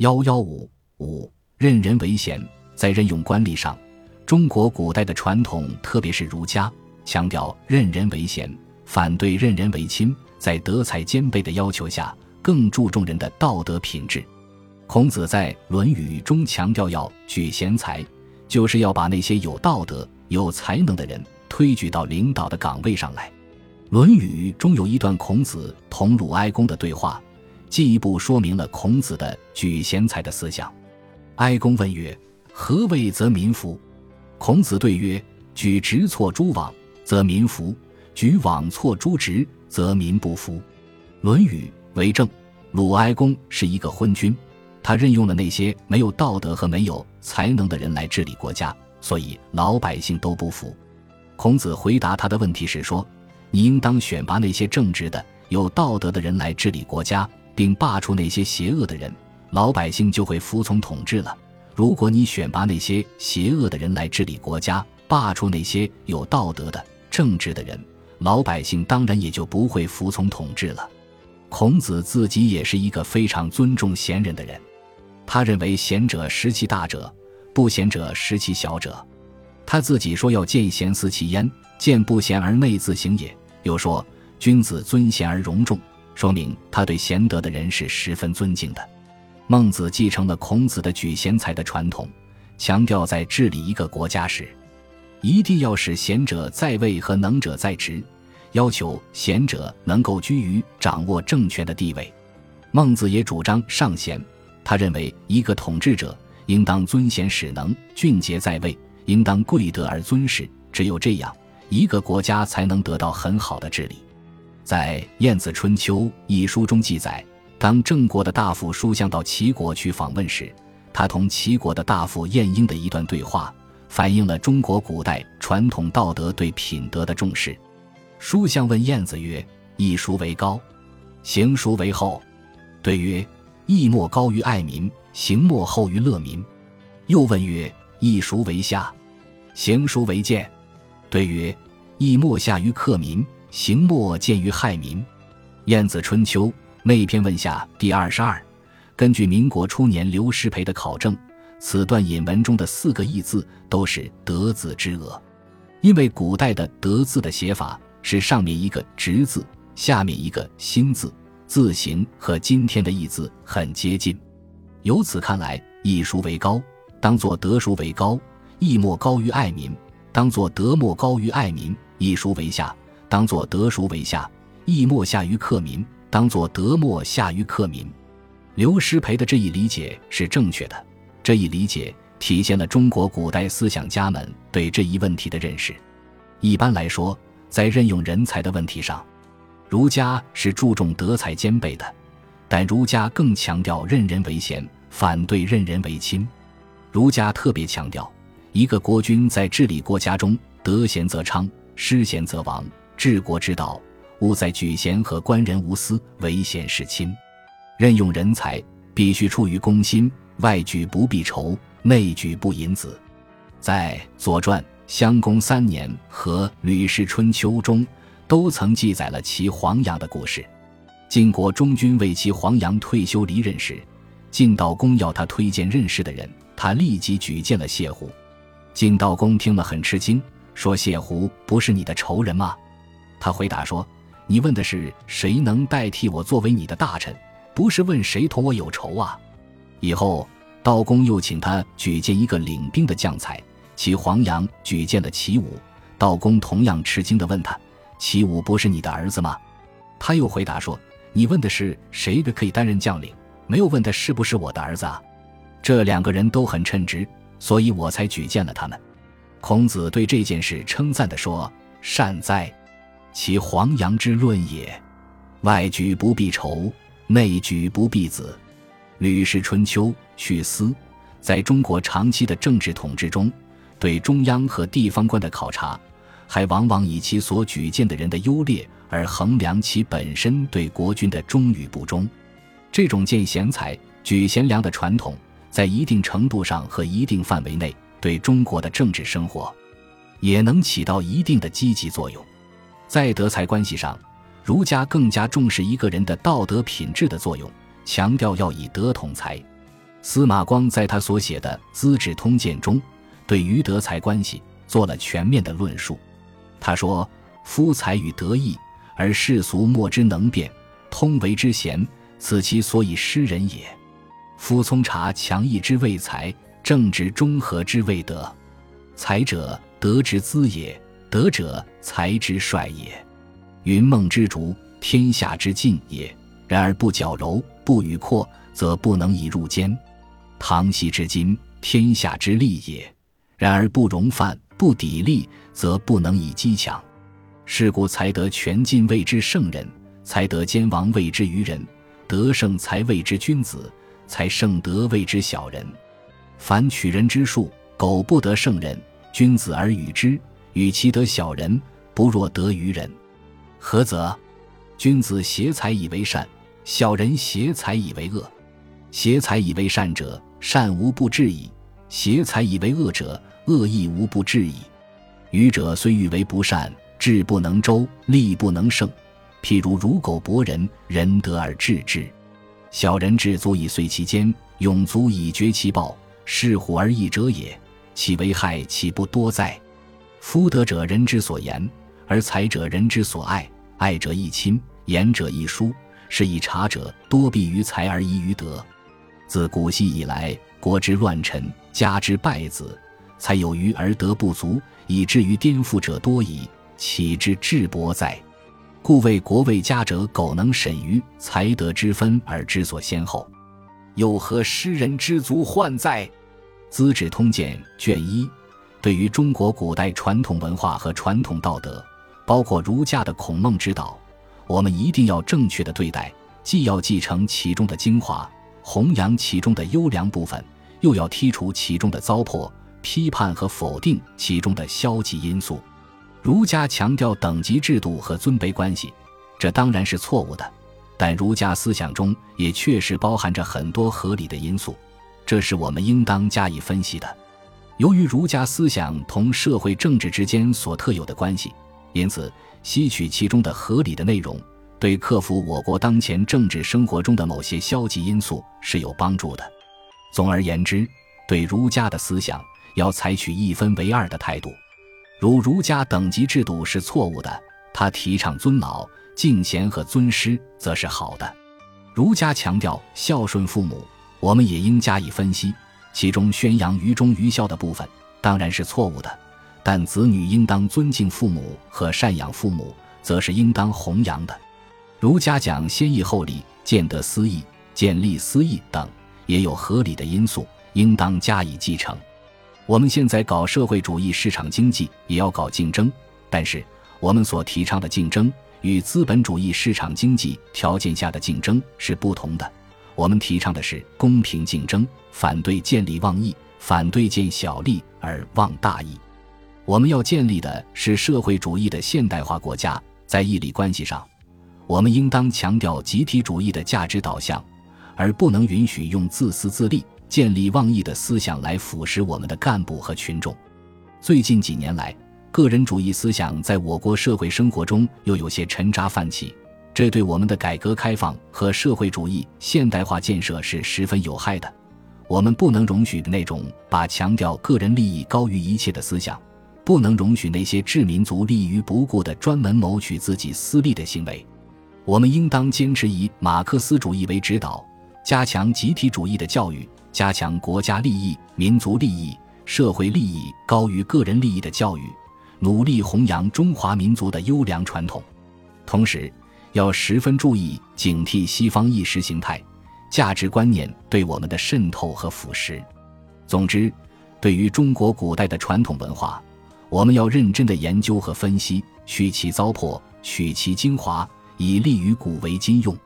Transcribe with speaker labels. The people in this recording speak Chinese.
Speaker 1: 幺幺五五任人唯贤，在任用官吏上，中国古代的传统，特别是儒家，强调任人唯贤，反对任人唯亲。在德才兼备的要求下，更注重人的道德品质。孔子在《论语》中强调要举贤才，就是要把那些有道德、有才能的人推举到领导的岗位上来。《论语》中有一段孔子同鲁哀公的对话。进一步说明了孔子的举贤才的思想。哀公问曰：“何谓则民服？”孔子对曰：“举直错诸枉，则民服；举枉错诸直，则民不服。”《论语》为政。鲁哀公是一个昏君，他任用了那些没有道德和没有才能的人来治理国家，所以老百姓都不服。孔子回答他的问题是说：“你应当选拔那些正直的、有道德的人来治理国家。”并罢黜那些邪恶的人，老百姓就会服从统治了。如果你选拔那些邪恶的人来治理国家，罢黜那些有道德的、正直的人，老百姓当然也就不会服从统治了。孔子自己也是一个非常尊重贤人的人，他认为贤者识其大者，不贤者识其小者。他自己说要见贤思齐焉，见不贤而内自省也。又说君子尊贤而容众。说明他对贤德的人是十分尊敬的。孟子继承了孔子的举贤才的传统，强调在治理一个国家时，一定要使贤者在位和能者在职，要求贤者能够居于掌握政权的地位。孟子也主张尚贤，他认为一个统治者应当尊贤使能，俊杰在位，应当贵德而尊士，只有这样，一个国家才能得到很好的治理。在《晏子春秋》一书中记载，当郑国的大夫书相到齐国去访问时，他同齐国的大夫晏婴的一段对话，反映了中国古代传统道德对品德的重视。书相问晏子曰：“一书为高，行书为厚。”对曰：“义莫高于爱民，行莫厚于乐民。”又问曰：“一书为下，行书为贱。”对曰：“义莫下于克民。”行莫见于害民，《晏子春秋·内篇问下》第二十二。根据民国初年刘师培的考证，此段引文中的四个“义”字都是“德”字之讹，因为古代的“德”字的写法是上面一个“直”字，下面一个“心”字，字形和今天的“义”字很接近。由此看来，“义书为高”当作“德书为高”，“义莫高于爱民”当作“德莫高于爱民”，“义书为下”。当作德孰为下，义莫下于克民；当作德莫下于克民。刘师培的这一理解是正确的，这一理解体现了中国古代思想家们对这一问题的认识。一般来说，在任用人才的问题上，儒家是注重德才兼备的，但儒家更强调任人唯贤，反对任人唯亲。儒家特别强调，一个国君在治理国家中，得贤则昌，失贤则亡。治国之道，务在举贤和官人无私，唯贤是亲。任用人才必须出于公心，外举不避仇，内举不引子。在《左传》襄公三年和《吕氏春秋》中，都曾记载了齐黄羊的故事。晋国中军为齐黄羊退休离任时，晋悼公要他推荐认识的人，他立即举荐了谢胡。晋悼公听了很吃惊，说：“谢胡不是你的仇人吗？”他回答说：“你问的是谁能代替我作为你的大臣，不是问谁同我有仇啊。”以后，道公又请他举荐一个领兵的将才，齐黄羊举荐了齐武。道公同样吃惊地问他：“齐武不是你的儿子吗？”他又回答说：“你问的是谁的可以担任将领，没有问他是不是我的儿子啊。”这两个人都很称职，所以我才举荐了他们。孔子对这件事称赞地说：“善哉！”其黄羊之论也，外举不避仇，内举不避子。吕氏春秋去思，在中国长期的政治统治中，对中央和地方官的考察，还往往以其所举荐的人的优劣而衡量其本身对国君的忠与不忠。这种见贤才、举贤良的传统，在一定程度上和一定范围内，对中国的政治生活，也能起到一定的积极作用。在德才关系上，儒家更加重视一个人的道德品质的作用，强调要以德统才。司马光在他所写的《资治通鉴》中，对于德才关系做了全面的论述。他说：“夫才与德义，而世俗莫之能辨，通为之贤，此其所以失人也。夫聪察强义之谓才，正直中和之谓德。才者，德之资也；德者，才之帅也。云梦之竹，天下之尽也。然而不矫揉，不与阔，则不能以入间。”唐系之金，天下之利也；然而不容犯，不砥砺，则不能以击强。是故才德全尽谓之圣人，才德兼亡谓之愚人，德胜才谓之君子，才胜德谓之小人。凡取人之术，苟不得圣人、君子而与之，与其得小人，不若得愚人。何则？君子挟才以为善，小人挟才以为恶。挟才以为善者，善无不至矣；邪才以为恶者，恶亦无不至矣。愚者虽欲为不善，智不能周，力不能胜。譬如如狗搏人，人得而治之；小人智足以遂其间，勇足以绝其暴，是虎而易者也。其危害岂不多哉？夫德者，人之所言；而才者，人之所爱。爱者亦亲，言者亦疏。是以察者多避于才而疑于德。自古昔以来，国之乱臣，家之败子，才有余而德不足，以至于颠覆者多矣。岂知智薄哉？故谓国为家者，苟能审于才德之分而知所先后，有何失人之足患哉？《资治通鉴》卷一，对于中国古代传统文化和传统道德，包括儒家的孔孟之道，我们一定要正确的对待，既要继承其中的精华。弘扬其中的优良部分，又要剔除其中的糟粕，批判和否定其中的消极因素。儒家强调等级制度和尊卑关系，这当然是错误的。但儒家思想中也确实包含着很多合理的因素，这是我们应当加以分析的。由于儒家思想同社会政治之间所特有的关系，因此吸取其中的合理的内容。对克服我国当前政治生活中的某些消极因素是有帮助的。总而言之，对儒家的思想要采取一分为二的态度。如儒家等级制度是错误的，他提倡尊老、敬贤和尊师，则是好的。儒家强调孝顺父母，我们也应加以分析。其中宣扬愚忠愚孝的部分当然是错误的，但子女应当尊敬父母和赡养父母，则是应当弘扬的。儒家讲先义后礼、见得思义、见利私义等，也有合理的因素，应当加以继承。我们现在搞社会主义市场经济，也要搞竞争，但是我们所提倡的竞争与资本主义市场经济条件下的竞争是不同的。我们提倡的是公平竞争，反对见利忘义，反对见小利而忘大义。我们要建立的是社会主义的现代化国家，在义利关系上。我们应当强调集体主义的价值导向，而不能允许用自私自利、见利忘义的思想来腐蚀我们的干部和群众。最近几年来，个人主义思想在我国社会生活中又有些沉渣泛起，这对我们的改革开放和社会主义现代化建设是十分有害的。我们不能容许那种把强调个人利益高于一切的思想，不能容许那些置民族利益于不顾的专门谋取自己私利的行为。我们应当坚持以马克思主义为指导，加强集体主义的教育，加强国家利益、民族利益、社会利益高于个人利益的教育，努力弘扬中华民族的优良传统。同时，要十分注意警惕西方意识形态、价值观念对我们的渗透和腐蚀。总之，对于中国古代的传统文化，我们要认真的研究和分析，去其糟粕，取其精华。以利于古为今用。